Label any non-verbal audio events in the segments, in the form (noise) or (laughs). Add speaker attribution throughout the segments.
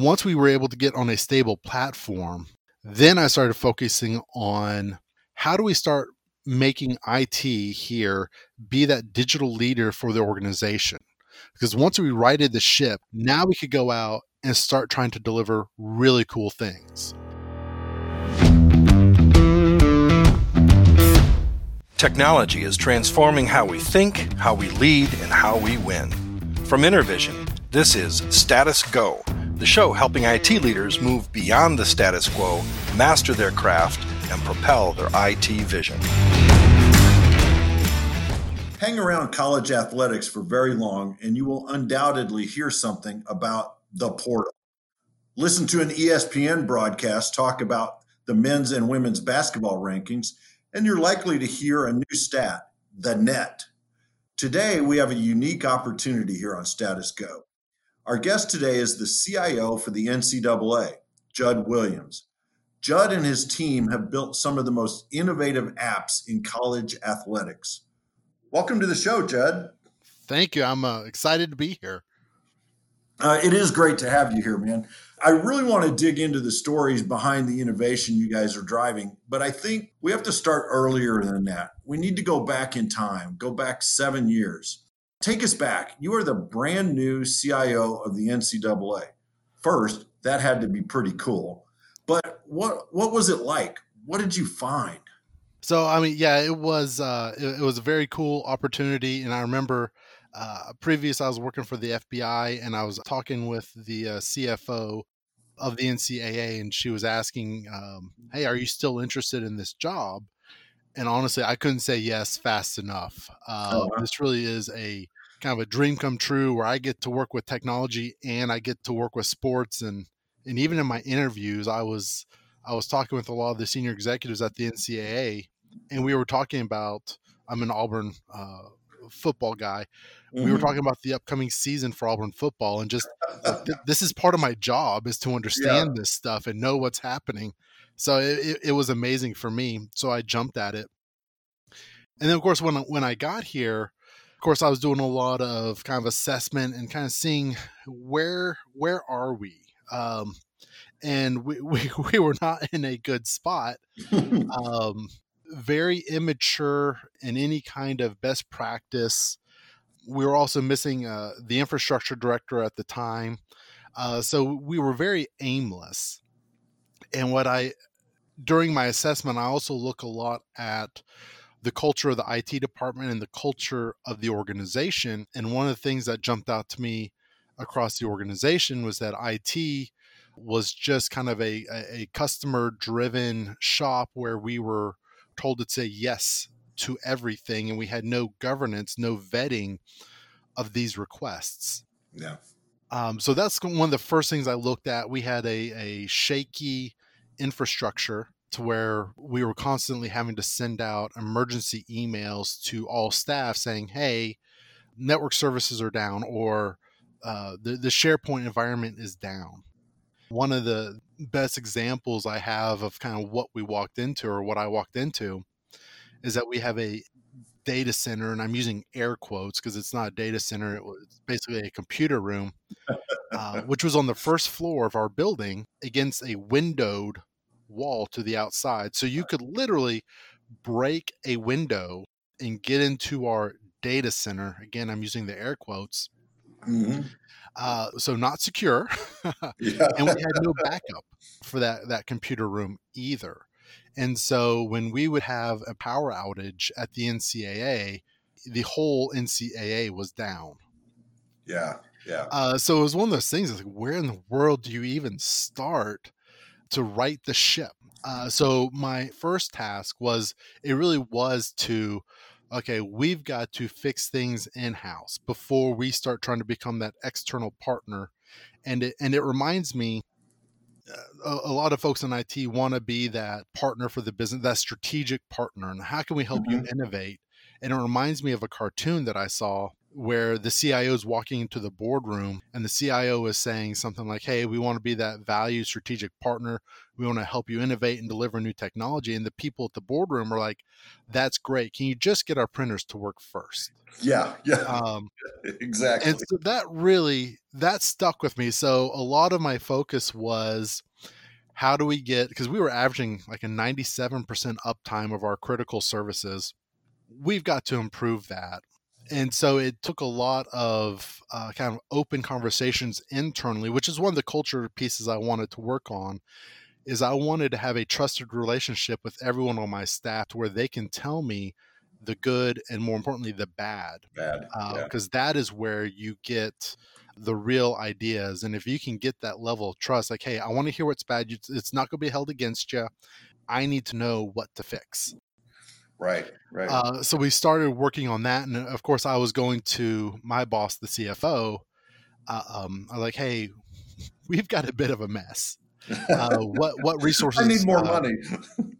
Speaker 1: Once we were able to get on a stable platform, then I started focusing on how do we start making IT here be that digital leader for the organization. Because once we righted the ship, now we could go out and start trying to deliver really cool things.
Speaker 2: Technology is transforming how we think, how we lead, and how we win. From Intervision, this is Status Go, the show helping IT leaders move beyond the status quo, master their craft, and propel their IT vision.
Speaker 3: Hang around college athletics for very long, and you will undoubtedly hear something about the portal. Listen to an ESPN broadcast talk about the men's and women's basketball rankings and you're likely to hear a new stat, the net. Today, we have a unique opportunity here on Status Go. Our guest today is the CIO for the NCAA, Judd Williams. Judd and his team have built some of the most innovative apps in college athletics. Welcome to the show, Judd.
Speaker 1: Thank you. I'm uh, excited to be here.
Speaker 3: Uh, it is great to have you here, man. I really want to dig into the stories behind the innovation you guys are driving, but I think we have to start earlier than that. We need to go back in time, go back seven years. Take us back. You are the brand new CIO of the NCAA. First, that had to be pretty cool. But what what was it like? What did you find?
Speaker 1: So I mean, yeah, it was uh, it, it was a very cool opportunity, and I remember uh, previous I was working for the FBI, and I was talking with the uh, CFO of the NCAA, and she was asking, um, "Hey, are you still interested in this job?" And honestly, I couldn't say yes fast enough. Uh, oh, wow. This really is a kind of a dream come true where I get to work with technology and I get to work with sports and and even in my interviews, I was I was talking with a lot of the senior executives at the NCAA, and we were talking about I'm an Auburn uh, football guy. Mm-hmm. We were mm-hmm. talking about the upcoming season for Auburn football, and just (laughs) th- this is part of my job is to understand yeah. this stuff and know what's happening. So it, it, was amazing for me. So I jumped at it, and then of course when when I got here, of course I was doing a lot of kind of assessment and kind of seeing where where are we. Um, and we, (laughs) we, we were not in a good spot. (laughs) um, very immature in any kind of best practice we were also missing uh, the infrastructure director at the time. Uh, so we were very aimless. And what I, during my assessment, I also look a lot at the culture of the IT department and the culture of the organization. And one of the things that jumped out to me across the organization was that IT was just kind of a, a customer driven shop where we were told to say yes to everything and we had no governance no vetting of these requests
Speaker 3: yeah
Speaker 1: um, so that's one of the first things i looked at we had a, a shaky infrastructure to where we were constantly having to send out emergency emails to all staff saying hey network services are down or uh, the, the sharepoint environment is down one of the best examples i have of kind of what we walked into or what i walked into is that we have a data center, and I'm using air quotes because it's not a data center. It was basically a computer room, uh, (laughs) which was on the first floor of our building against a windowed wall to the outside. So you could literally break a window and get into our data center. Again, I'm using the air quotes. Mm-hmm. Uh, so not secure, (laughs) yeah. and we had no (laughs) backup for that that computer room either. And so when we would have a power outage at the NCAA, the whole NCAA was down.
Speaker 3: Yeah. Yeah.
Speaker 1: Uh, so it was one of those things like, where in the world do you even start to right the ship? Uh, so my first task was, it really was to, okay, we've got to fix things in house before we start trying to become that external partner. And it, and it reminds me a, a, lot of folks in IT want to be that partner for the business, that strategic partner. And how can we help mm-hmm. you innovate? And it reminds me of a cartoon that I saw where the CIO is walking into the boardroom and the CIO is saying something like, Hey, we want to be that value strategic partner. We want to help you innovate and deliver new technology. And the people at the boardroom are like, That's great. Can you just get our printers to work first?
Speaker 3: Yeah. Yeah. Um, (laughs) exactly.
Speaker 1: And so that really that stuck with me. So a lot of my focus was how do we get because we were averaging like a 97% uptime of our critical services we've got to improve that and so it took a lot of uh, kind of open conversations internally which is one of the culture pieces i wanted to work on is i wanted to have a trusted relationship with everyone on my staff to where they can tell me the good and more importantly the bad
Speaker 3: bad
Speaker 1: because uh, yeah. that is where you get the real ideas and if you can get that level of trust like hey i want to hear what's bad it's not going to be held against you i need to know what to fix
Speaker 3: Right, right.
Speaker 1: Uh, so we started working on that, and of course, I was going to my boss, the CFO. Uh, um, I was like, hey, we've got a bit of a mess. Uh, what what resources? (laughs)
Speaker 3: I need more
Speaker 1: uh,
Speaker 3: money.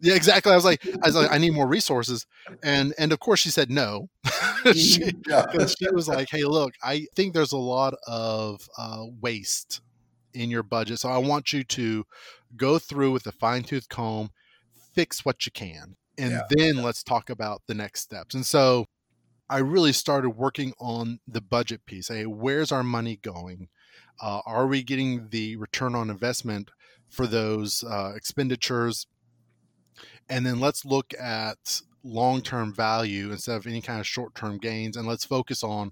Speaker 1: yeah, exactly. I was like, I was like, I (laughs) need more resources, and and of course she said no. (laughs) she, yeah. she was like, hey, look, I think there's a lot of uh, waste in your budget, so I want you to go through with a fine tooth comb, fix what you can and yeah. then let's talk about the next steps. And so I really started working on the budget piece. Hey, where's our money going? Uh, are we getting the return on investment for those uh, expenditures? And then let's look at long term value instead of any kind of short term gains. And let's focus on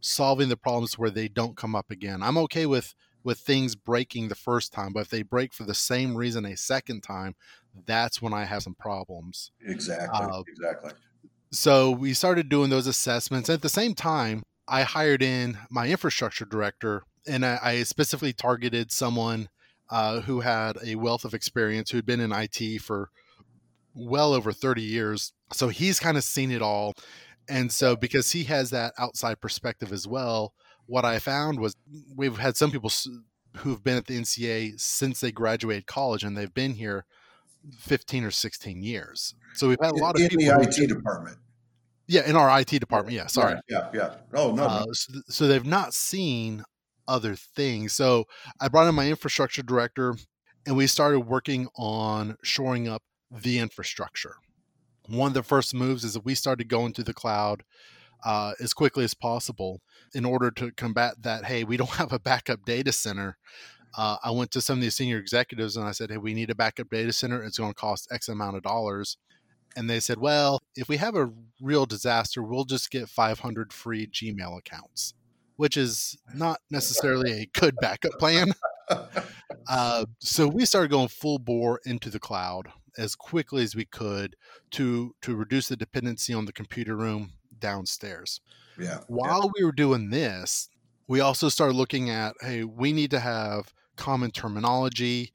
Speaker 1: solving the problems where they don't come up again. I'm okay with with things breaking the first time, but if they break for the same reason a second time, that's when I have some problems.
Speaker 3: Exactly. Uh, exactly.
Speaker 1: So we started doing those assessments. At the same time, I hired in my infrastructure director, and I, I specifically targeted someone uh, who had a wealth of experience, who had been in IT for well over 30 years. So he's kind of seen it all. And so, because he has that outside perspective as well, what I found was we've had some people who've been at the NCAA since they graduated college and they've been here 15 or 16 years. So we've had a lot of people in
Speaker 3: the IT department.
Speaker 1: Yeah, in our IT department. Yeah, sorry.
Speaker 3: Yeah, yeah. Oh no. Uh,
Speaker 1: so, so, they've not seen other things. So I brought in my infrastructure director, and we started working on shoring up the infrastructure. One of the first moves is that we started going to the cloud uh, as quickly as possible in order to combat that. Hey, we don't (laughs) have a backup data center uh, I went to some of these senior executives and I said, Hey, we need a backup data center. It's going to cost X amount of dollars. And they said, Well, if we have a real disaster, we'll just get 500 free Gmail accounts, which is not necessarily a good backup plan. uh, so we started going full bore into the cloud as quickly as we could to to reduce the dependency on the computer room downstairs.
Speaker 3: Yeah.
Speaker 1: While
Speaker 3: yeah.
Speaker 1: we were doing this, we also started looking at hey, we need to have common terminology.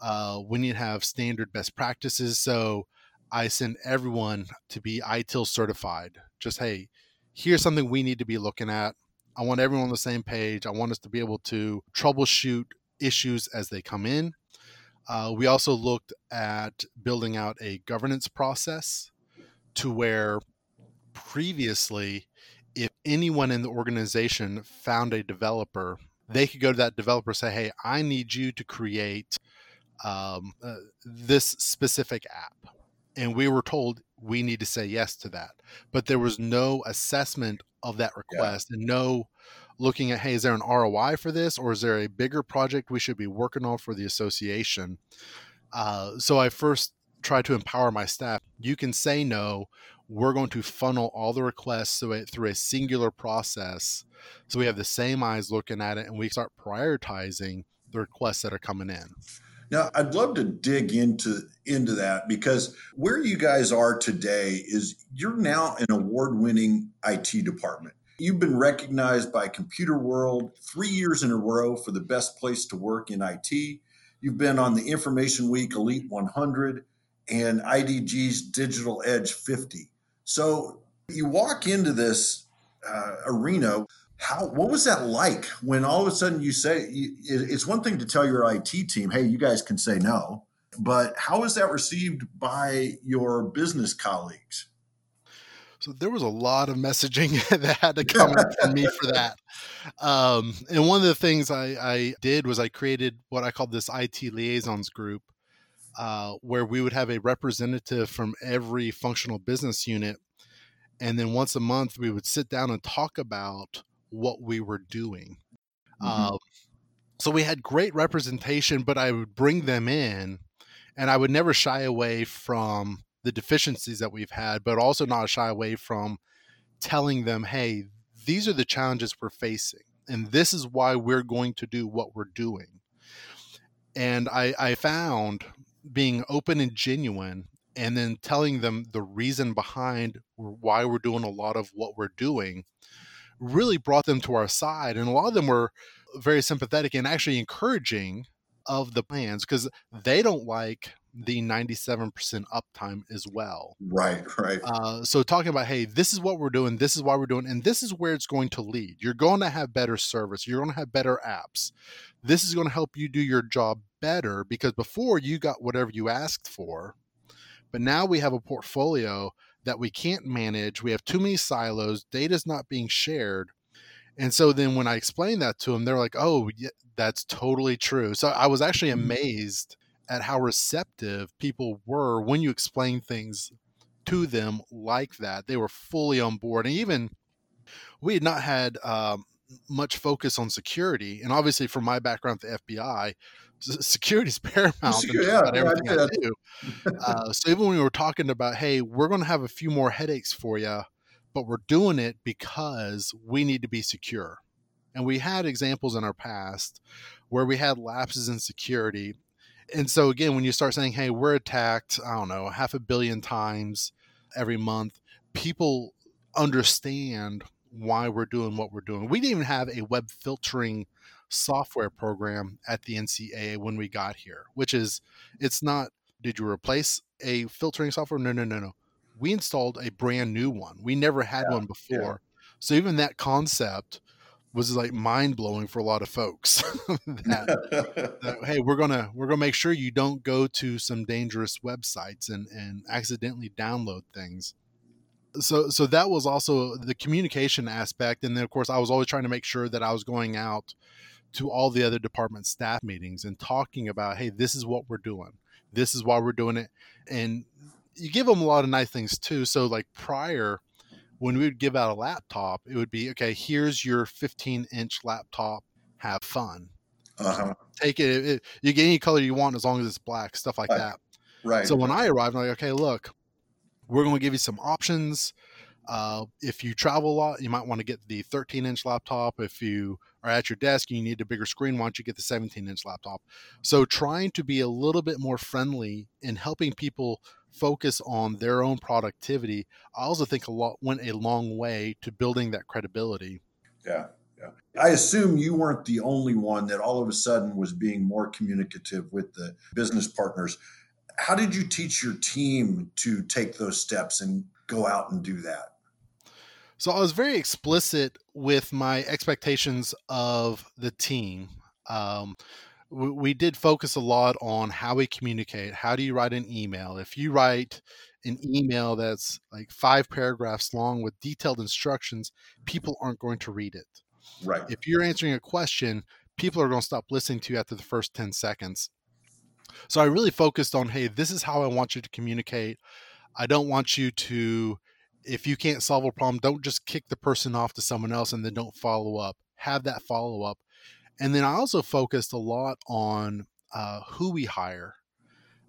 Speaker 1: Uh, we need to have standard best practices. So I send everyone to be ITIL certified. Just, hey, here's something we need to be looking at. I want everyone on the same page. I want us to be able to troubleshoot issues as they come in. Uh, we also looked at building out a governance process to where previously, if anyone in the organization found a developer they could go to that developer and say, "Hey, I need you to create um, uh, this specific app," and we were told we need to say yes to that, but there was no assessment of that request yeah. and no looking at, "Hey, is there an ROI for this, or is there a bigger project we should be working on for the association?" Uh, so I first tried to empower my staff. You can say no we're going to funnel all the requests through a, through a singular process. So we have the same eyes looking at it and we start prioritizing the requests that are coming in.
Speaker 3: Now i'd love to dig into into that because where you guys are today is you're now an award-winning it department. You've been recognized by Computerworld three years in a row for the best place to work in it you've been on the InformationWeek elite 100 and IDG's digital edge 50 so you walk into this uh, arena. How what was that like when all of a sudden you say it's one thing to tell your IT team, "Hey, you guys can say no," but how is that received by your business colleagues?
Speaker 1: So there was a lot of messaging (laughs) that had to come from me for that. Um, and one of the things I, I, did was I created what I called this IT liaisons group, uh, where we would have a representative from every functional business unit. And then once a month, we would sit down and talk about what we were doing. Mm-hmm. Uh, so we had great representation, but I would bring them in and I would never shy away from the deficiencies that we've had, but also not shy away from telling them, hey, these are the challenges we're facing, and this is why we're going to do what we're doing. And I, I found being open and genuine and then telling them the reason behind why we're doing a lot of what we're doing really brought them to our side. And a lot of them were very sympathetic and actually encouraging of the plans because they don't like the 97% uptime as well.
Speaker 3: Right, right.
Speaker 1: Uh, so talking about, hey, this is what we're doing, this is why we're doing, and this is where it's going to lead. You're going to have better service. You're going to have better apps. This is going to help you do your job better because before you got whatever you asked for, but now we have a portfolio that we can't manage. We have too many silos. Data's not being shared. And so then when I explained that to them, they're like, "Oh, yeah, that's totally true." So I was actually mm-hmm. amazed at how receptive people were when you explain things to them like that. They were fully on board. And even we had not had um, much focus on security. And obviously, from my background at the FBI, security is (laughs) paramount yeah, everything I, I do. uh, so even when we were talking about, hey, we're going to have a few more headaches for you, but we're doing it because we need to be secure. And we had examples in our past where we had lapses in security and so again, when you start saying, "Hey, we're attacked," I don't know, half a billion times every month, people understand why we're doing what we're doing. We didn't even have a web filtering software program at the NCAA when we got here, which is it's not did you replace a filtering software? No, no, no, no. We installed a brand new one. We never had yeah, one before. Yeah. So even that concept was like mind blowing for a lot of folks. (laughs) that, that, (laughs) hey, we're gonna we're gonna make sure you don't go to some dangerous websites and and accidentally download things. So so that was also the communication aspect, and then of course I was always trying to make sure that I was going out to all the other department staff meetings and talking about, hey, this is what we're doing, this is why we're doing it, and you give them a lot of nice things too. So like prior when we would give out a laptop, it would be okay. Here's your 15 inch laptop. Have fun. Uh-huh. Take it, it, You get any color you want as long as it's black. Stuff like
Speaker 3: right.
Speaker 1: that.
Speaker 3: Right.
Speaker 1: So when I arrived, I'm like, okay, look, we're going to give you some options. Uh, if you travel a lot, you might want to get the 13 inch laptop. If you are at your desk and you need a bigger screen, why don't you get the 17 inch laptop? So trying to be a little bit more friendly in helping people focus on their own productivity, I also think a lot went a long way to building that credibility.
Speaker 3: Yeah. Yeah. I assume you weren't the only one that all of a sudden was being more communicative with the business partners. How did you teach your team to take those steps and go out and do that?
Speaker 1: So I was very explicit with my expectations of the team. Um, we, we did focus a lot on how we communicate. How do you write an email? If you write an email that's like five paragraphs long with detailed instructions, people aren't going to read it.
Speaker 3: Right.
Speaker 1: If you're answering a question, people are going to stop listening to you after the first 10 seconds. So I really focused on hey, this is how I want you to communicate. I don't want you to, if you can't solve a problem, don't just kick the person off to someone else and then don't follow up. Have that follow up. And then I also focused a lot on uh, who we hire.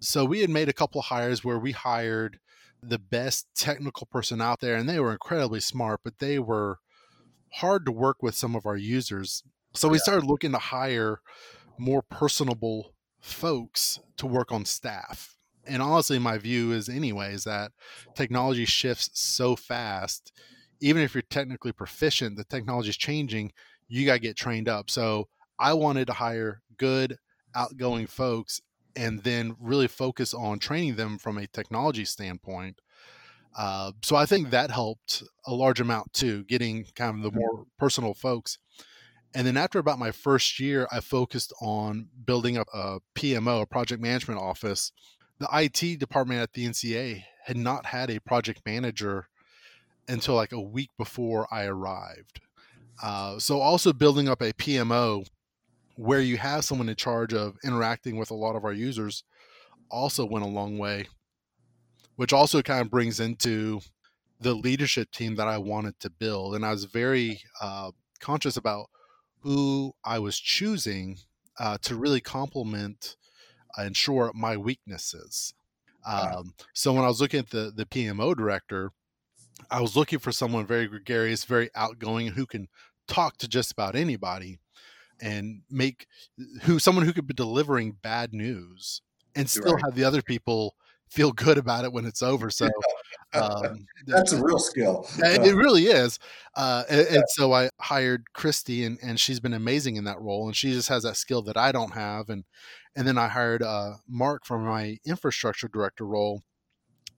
Speaker 1: So we had made a couple of hires where we hired the best technical person out there, and they were incredibly smart, but they were hard to work with some of our users. So we yeah. started looking to hire more personable folks to work on staff. And honestly, my view is, anyways, that technology shifts so fast. Even if you're technically proficient, the technology is changing. You got to get trained up. So I wanted to hire good, outgoing folks and then really focus on training them from a technology standpoint. Uh, so I think that helped a large amount too, getting kind of the mm-hmm. more personal folks. And then after about my first year, I focused on building up a PMO, a project management office. The IT department at the NCAA had not had a project manager until like a week before I arrived. Uh, so also building up a PMO where you have someone in charge of interacting with a lot of our users also went a long way, which also kind of brings into the leadership team that I wanted to build. And I was very uh, conscious about who I was choosing uh, to really complement and shore up my weaknesses. Um, so when I was looking at the the PMO director, I was looking for someone very gregarious, very outgoing, who can talk to just about anybody and make who someone who could be delivering bad news and still right. have the other people feel good about it when it's over. So
Speaker 3: um, (laughs) that's a real skill.
Speaker 1: it really is. Uh, and, and, so I hired Christy, and, and she's been amazing in that role. And she just has that skill that I don't have. And and then I hired uh, Mark for my infrastructure director role,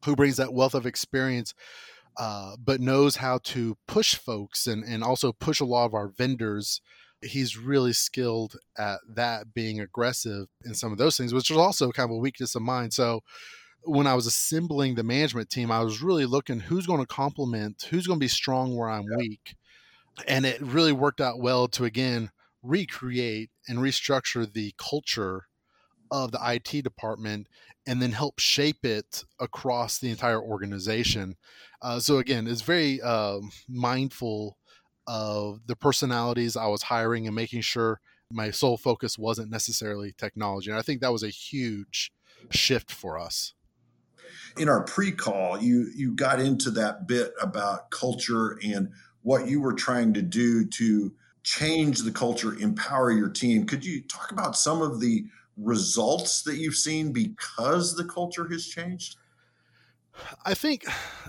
Speaker 1: who brings that wealth of experience. Uh, but knows how to push folks and, and also push a lot of our vendors he's really skilled at that being aggressive in some of those things which is also kind of a weakness of mine so when I was assembling the management team, I was really looking who's going to complement, who's going to be strong where I'm yeah. weak. And it really worked out well to again recreate and restructure the culture of the IT department and then help shape it across the entire organization. Uh, so again, it's very uh, mindful of the personalities I was hiring and making sure my sole focus wasn't necessarily technology. And I think that was a huge shift for us
Speaker 3: in our pre-call, you you got into that bit about culture and what you were trying to do to change the culture, empower your team. Could you talk about some of the results that you've seen because the culture has changed?
Speaker 1: I think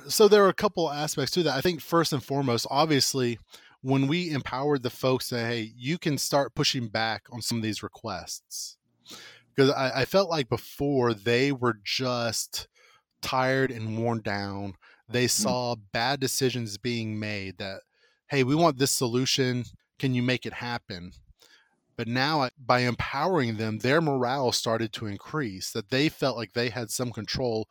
Speaker 1: so. There are a couple aspects to that. I think first and foremost, obviously, when we empowered the folks that hey, you can start pushing back on some of these requests, because I, I felt like before they were just tired and worn down. They mm. saw bad decisions being made that, hey, we want this solution. Can you make it happen? But now, by empowering them, their morale started to increase, that they felt like they had some control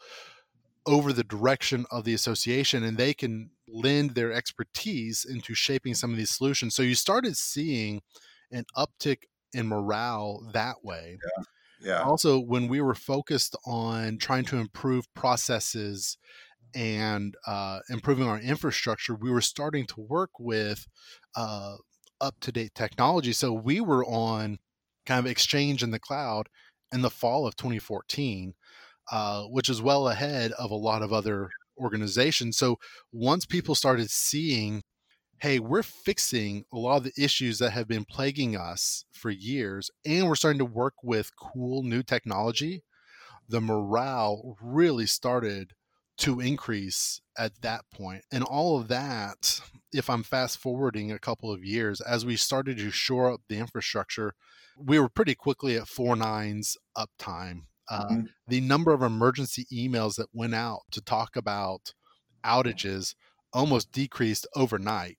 Speaker 1: over the direction of the association and they can lend their expertise into shaping some of these solutions. So you started seeing an uptick in morale that way.
Speaker 3: Yeah. Yeah.
Speaker 1: Also, when we were focused on trying to improve processes and uh, improving our infrastructure, we were starting to work with uh, up to date technology. So we were on kind of Exchange in the cloud in the fall of 2014, uh, which is well ahead of a lot of other organizations. So once people started seeing hey, we're fixing a lot of the issues that have been plaguing us for years, and we're starting to work with cool new technology, the morale really started to increase at that point. And all of that, if I'm fast forwarding a couple of years, as we started to shore up the infrastructure, we were pretty quickly at four nines uptime. Uh, mm-hmm. The number of emergency emails that went out to talk about outages almost decreased overnight.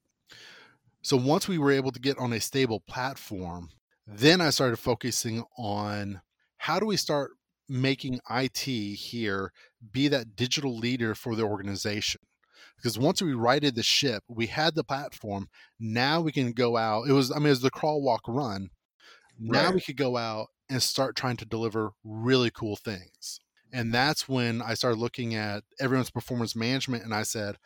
Speaker 1: So once we were able to get on a stable platform, then I started focusing on how do we start making IT here be that digital leader for the organization. Because once we righted the ship, we had the platform. Now we can go out. It was, I mean, it was the crawl, walk, run. Now right. we could go out and start trying to deliver really cool things. And that's when I started looking at everyone's performance management. And I said,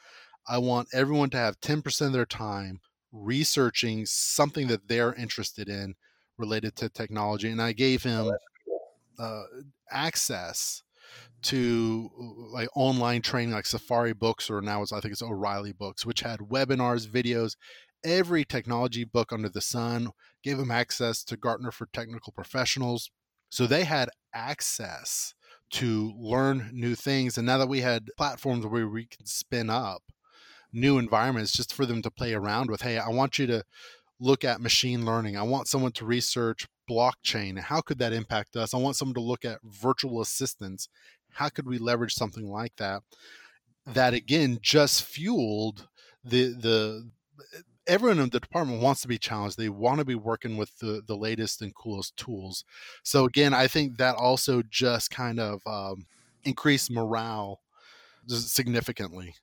Speaker 1: I want everyone to have 10% of their time researching something that they're interested in related to technology. And I gave oh, him uh, access to uh, like online training like Safari Books or now it's I think it's O'Reilly Books, which had webinars, videos, every technology book under the sun. Gave him access to Gartner for technical professionals, so they had access to learn new things. And now that we had platforms where we can spin up new environments just for them to play around with. Hey, I want you to look at machine learning. I want someone to research blockchain. How could that impact us? I want someone to look at virtual assistants. How could we leverage something like that? That again just fueled the the everyone in the department wants to be challenged. They want to be working with the the latest and coolest tools. So again, I think that also just kind of um, increased morale significantly.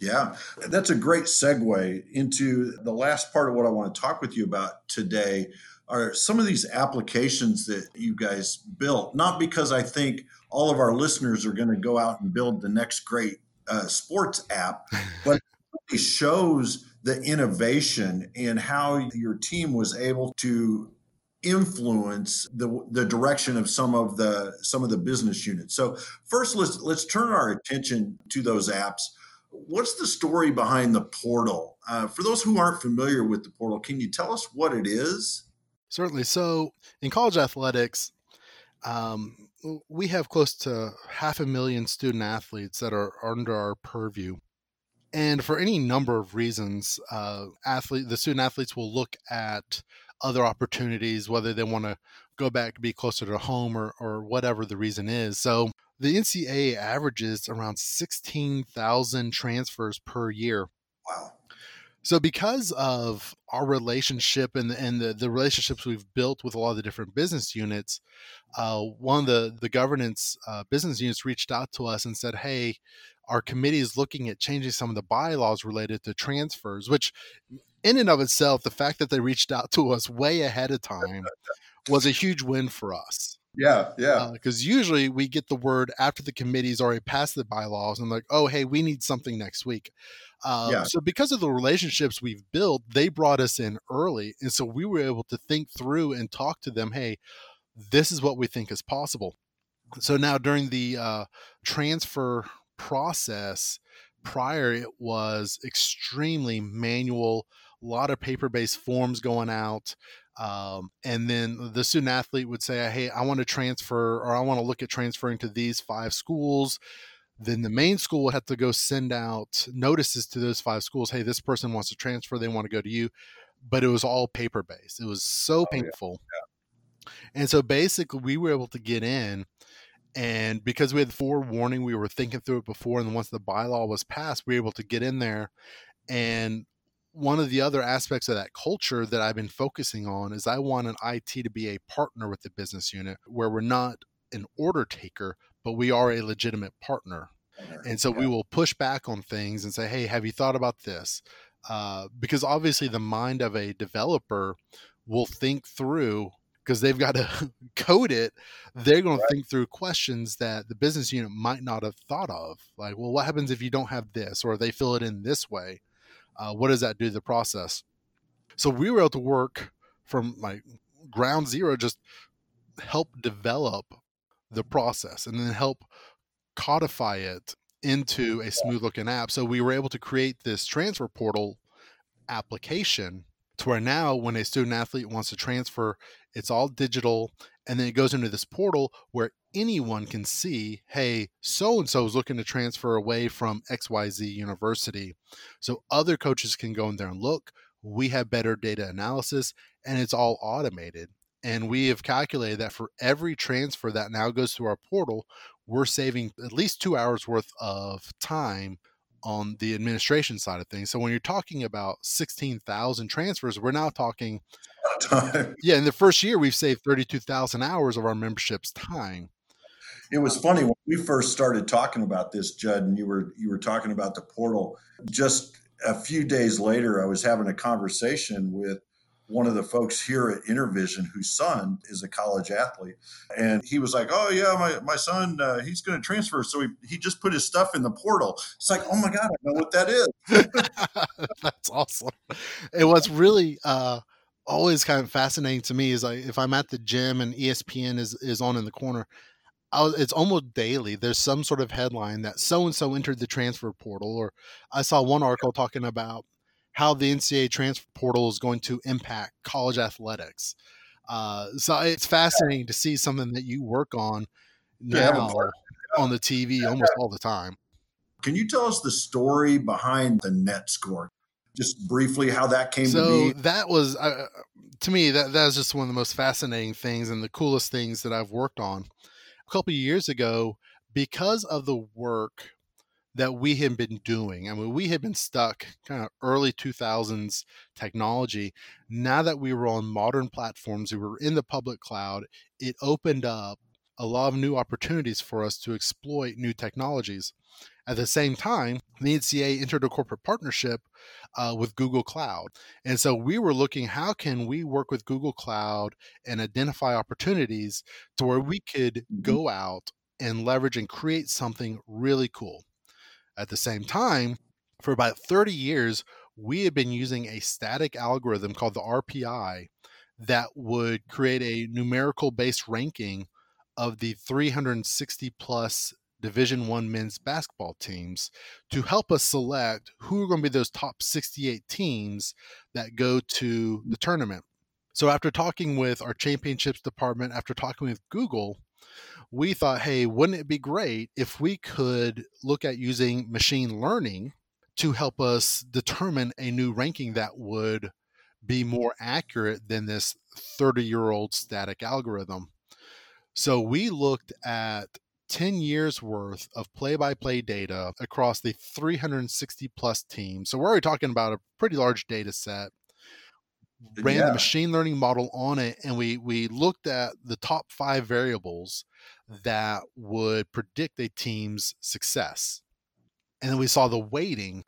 Speaker 3: Yeah, that's a great segue into the last part of what I want to talk with you about today are some of these applications that you guys built. Not because I think all of our listeners are going to go out and build the next great uh, sports app, (laughs) but it shows the innovation and how your team was able to influence the the direction of some of the some of the business units. So first let's let's turn our attention to those apps. What's the story behind the portal? Uh, for those who aren't familiar with the portal, can you tell us what it is?
Speaker 1: Certainly. So in college athletics, um, we have close to half a million student athletes that are under our purview. And for any number of reasons, uh, athlete the student athletes will look at other opportunities, whether they want to go back, be closer to home, or or whatever the reason is. So the NCAA averages around sixteen thousand transfers per year.
Speaker 3: Wow.
Speaker 1: So because of our relationship and and the, the relationships we've built with a lot of the different business units, uh, one of the the governance uh, business units reached out to us and said, "Hey, our committee is looking at changing some of the bylaws related to transfers." Which, in and of itself, the fact that they reached out to us way ahead of time (laughs) was a huge win for us.
Speaker 3: Yeah, yeah.
Speaker 1: Because uh, usually we get the word after the committee's already passed the bylaws and like, oh, hey, we need something next week. Um, yeah. So because of the relationships we've built, they brought us in early, and so we were able to think through and talk to them. Hey, this is what we think is possible. So now during the uh, transfer process, prior it was extremely manual, a lot of paper-based forms going out. Um, and then the student athlete would say, Hey, I want to transfer or I want to look at transferring to these five schools. Then the main school would have to go send out notices to those five schools. Hey, this person wants to transfer. They want to go to you. But it was all paper based. It was so oh, painful. Yeah. Yeah. And so basically, we were able to get in. And because we had forewarning, we were thinking through it before. And once the bylaw was passed, we were able to get in there and one of the other aspects of that culture that I've been focusing on is I want an IT to be a partner with the business unit where we're not an order taker, but we are a legitimate partner. And so yeah. we will push back on things and say, hey, have you thought about this? Uh, because obviously the mind of a developer will think through because they've got to (laughs) code it they're going right. to think through questions that the business unit might not have thought of like well what happens if you don't have this or they fill it in this way uh, what does that do to the process? So we were able to work from like ground zero, just help develop the process and then help codify it into a smooth looking app. So we were able to create this transfer portal application to where now when a student athlete wants to transfer, it's all digital and then it goes into this portal where anyone can see, hey, so and so is looking to transfer away from XYZ university. So other coaches can go in there and look. We have better data analysis and it's all automated. And we have calculated that for every transfer that now goes through our portal, we're saving at least two hours worth of time on the administration side of things. So when you're talking about 16,000 transfers, we're now talking Yeah, in the first year we've saved 32,000 hours of our membership's time.
Speaker 3: It was funny when we first started talking about this, Judd, and you were you were talking about the portal. Just a few days later, I was having a conversation with one of the folks here at Intervision whose son is a college athlete. And he was like, Oh, yeah, my, my son, uh, he's going to transfer. So he, he just put his stuff in the portal. It's like, Oh my God, I know what that is. (laughs)
Speaker 1: That's awesome. And what's really uh, always kind of fascinating to me is like if I'm at the gym and ESPN is, is on in the corner, was, it's almost daily. There's some sort of headline that so and so entered the transfer portal, or I saw one article talking about how the NCAA transfer portal is going to impact college athletics. Uh, so it's fascinating to see something that you work on now yeah, on the TV almost all the time.
Speaker 3: Can you tell us the story behind the net score? Just briefly, how that came
Speaker 1: so
Speaker 3: to
Speaker 1: be. That was uh, to me that that was just one of the most fascinating things and the coolest things that I've worked on. A couple of years ago, because of the work that we had been doing. I mean, we had been stuck kind of early 2000s technology. Now that we were on modern platforms, we were in the public cloud, it opened up a lot of new opportunities for us to exploit new technologies. At the same time, the NCAA entered a corporate partnership uh, with Google Cloud. And so we were looking how can we work with Google Cloud and identify opportunities to where we could
Speaker 3: Mhm.
Speaker 1: go out and leverage and create something really cool. At the same time, for about 30 years, we had been using a static algorithm called the RPI that would create a numerical based ranking of the 360 plus division 1 men's basketball teams to help us select who are going to be those top 68 teams that go to the tournament. So after talking with our championships department, after talking with Google, we thought, hey, wouldn't it be great if we could look at using machine learning to help us determine a new ranking that would be more accurate than this 30 year old static algorithm? So we looked at 10 years worth of play by play data across the 360 plus teams. So we're already talking about a pretty large data set. Ran
Speaker 3: Yeah.
Speaker 1: the machine learning model on it, and we we looked at the top five variables that would predict a team's success. And then we saw the weighting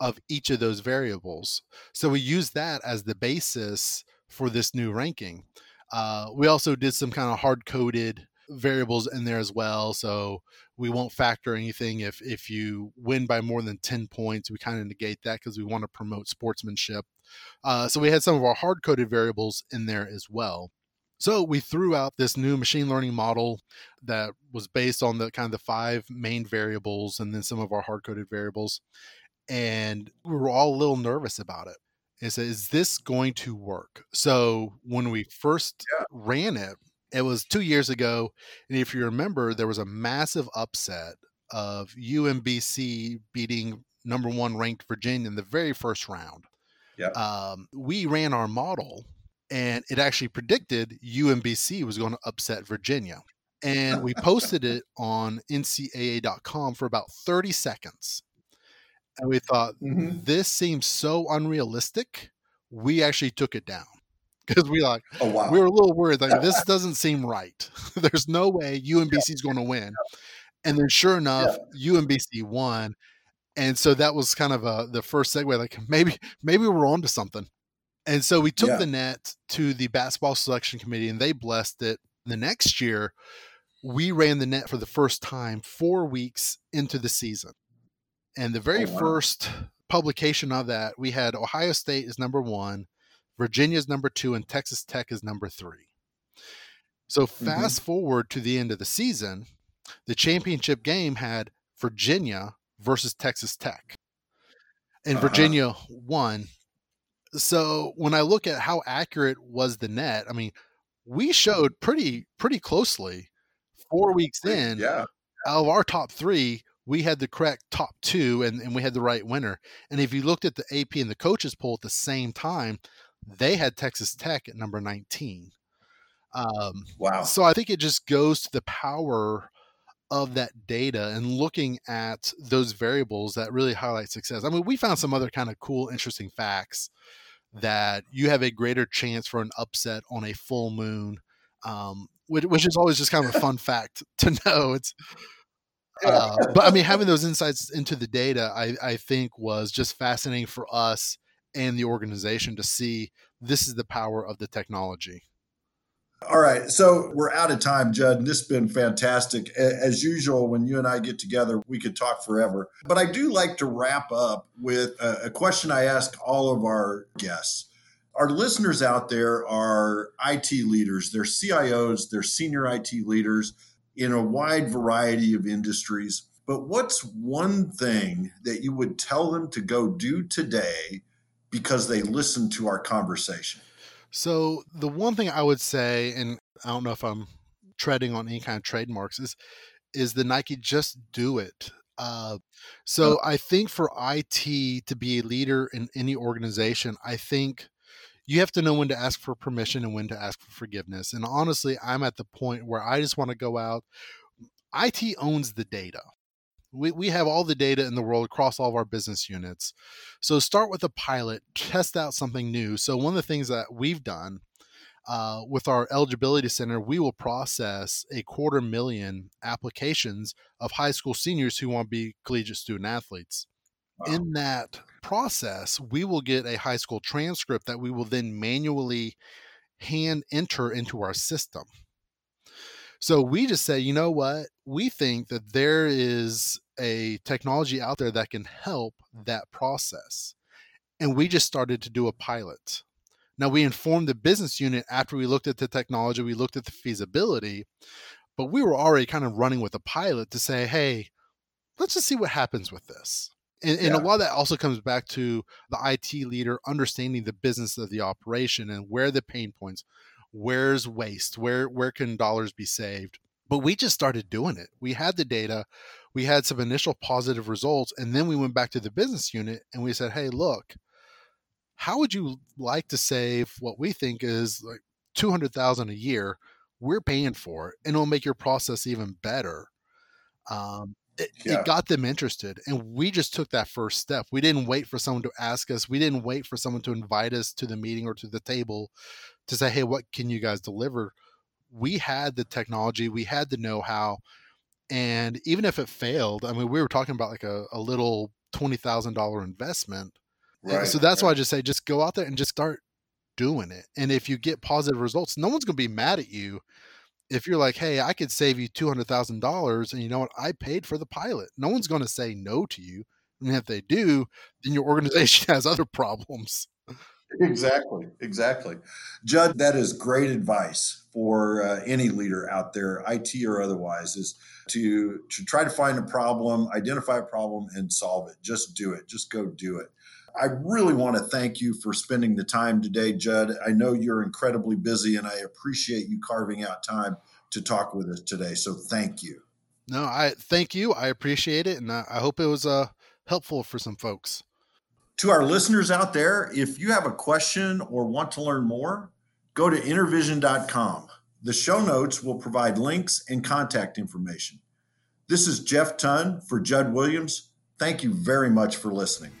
Speaker 1: of each of those variables. So we used that as the basis for this new ranking. Uh, we also did some kind of hard coded variables in there as well. So we won't factor anything if if you win by more than 10 points. We kind of negate that because we want to promote sportsmanship. Uh, so we had some of our hard coded variables in there as well. So we threw out this new machine learning model that was based on the kind of the five main variables and then some of our hard coded variables. And we were all a little nervous about it. And said, is this going to work? So when we first
Speaker 3: Yeah.
Speaker 1: ran it, it was two years ago. And if you remember, there was a massive upset of UMBC beating number one ranked Virginia in the very first round.
Speaker 3: Yeah.
Speaker 1: Um, we ran our model and it actually predicted UMBC was going to upset Virginia. And we posted it (laughs) on NCAA.com for about 30 seconds. And we thought,
Speaker 3: Mhm.
Speaker 1: this seems so unrealistic. We actually took it down (laughs) because we like
Speaker 3: Oh wow.
Speaker 1: we were a little worried like this (laughs) doesn't seem right. (laughs) There's no way UMBC is going to win. And then sure enough, UMBC won. And so that was kind of a, the first segue like maybe maybe we're on to something. And so we took
Speaker 3: Yeah.
Speaker 1: the net to the basketball selection committee and they blessed it. The next year, we ran the net for the first time 4 weeks into the season. And the very
Speaker 3: Oh, wow.
Speaker 1: first publication of that, we had Ohio State is number 1, Virginia's number 2 and Texas Tech is number 3. So
Speaker 3: Mm-hmm.
Speaker 1: fast forward to the end of the season, the championship game had Virginia versus Texas Tech. And
Speaker 3: Uh-huh.
Speaker 1: Virginia won. So when I look at how accurate was the net, I mean, we showed pretty pretty closely 4 weeks in
Speaker 3: yeah.
Speaker 1: out of our top three, we had the correct top two and, and we had the right winner. And if you looked at the AP and the coaches poll at the same time, they had Texas Tech at number 19. Um,
Speaker 3: Wow.
Speaker 1: so I think it just goes to the power of that data and looking at those variables that really highlight success. I mean, we found some other kind of cool, interesting facts that you have a greater chance for an upset on a full moon, um, which, which is always just kind of a fun fact (laughs) to know. It's uh, but I mean, having those insights into the data, I, I think was just fascinating for us and the organization to see this is the power of the technology.
Speaker 3: All right. So we're out of time, Judd. and This has been fantastic. As usual, when you and I get together, we could talk forever. But I do like to wrap up with a, question I ask all of our guests. Our listeners out there are IT leaders, they're CIOs, they're senior IT leaders in a wide variety of industries. But what's one thing that you would tell them to go do today because they listened to our conversation?
Speaker 1: So the one thing I would say, and I don't know if I'm treading on any kind of trademarks, is is the Nike just do it. Uh, so I think for IT to be a leader in any organization, I think you have to know when to ask for permission and when to ask for forgiveness. And honestly, I'm at the point where I just want to go out. IT owns the data. We, we have all the data in the world across all of our business units. So start with a pilot, test out something new. So one of the things that we've done uh, with our eligibility center, we will process a quarter million applications of high school seniors who want to be collegiate student athletes. Wow. In that process, we will get a high school transcript that we will then manually hand enter into our system. So we just say, you know what? We think that there is a technology out there that can help that process. And we just started to do a pilot. Now, we informed the business unit after we looked at the technology, we looked at the feasibility, but we were already kind of running with a pilot to say, hey, let's just see what happens with this. And, and a lot of that also comes back to the IT leader understanding the business of the operation and where the pain points, where's waste, where where can dollars be saved. But we just started doing it. We had the data, we had some initial positive results, and then we went back to the business unit and we said, "Hey, look, how would you like to save what we think is like 200,000 a year? We're paying for it and it'll make your process even better." Um, it, yeah. it, got them interested and we just took that first step we didn't wait for someone to ask us we didn't wait for someone to invite us to the meeting or to the table to say hey what can you guys deliver we had the technology we had the know-how and even if it failed i mean we were talking about like a, a little $20000 investment eh, right, so that's right. why i just say just go out there and just start doing it and if you get positive results no one's going to be mad at you if you're like, hey, I could save you two hundred thousand dollars, and you know what, I paid for the pilot. No one's going to say no to you, and if they do, then your organization (laughs) has other problems.
Speaker 3: Exactly, exactly. Judd, that is great advice for uh, any leader out there, IT or otherwise, is to to try to find a problem, identify a problem, and solve it. Just do it. Just go do it. I really want to thank you for spending the time today, Judd. I know you're incredibly busy, and I appreciate you carving out time to talk with us today. So thank you.
Speaker 1: No, I thank you. I appreciate it, and I hope it was uh, helpful for some folks.
Speaker 3: To our listeners out there, if you have a question or want to learn more, go to intervision.com. The show notes will provide links and contact information. This is Jeff Ton for Judd Williams. Thank you very much for listening.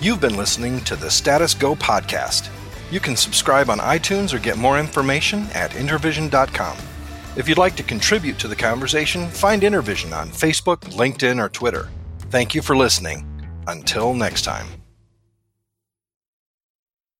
Speaker 2: You've been listening to the Status Go podcast. You can subscribe on iTunes or get more information at intervision.com. If you'd like to contribute to the conversation, find Intervision on Facebook, LinkedIn, or Twitter. Thank you for listening. Until next time.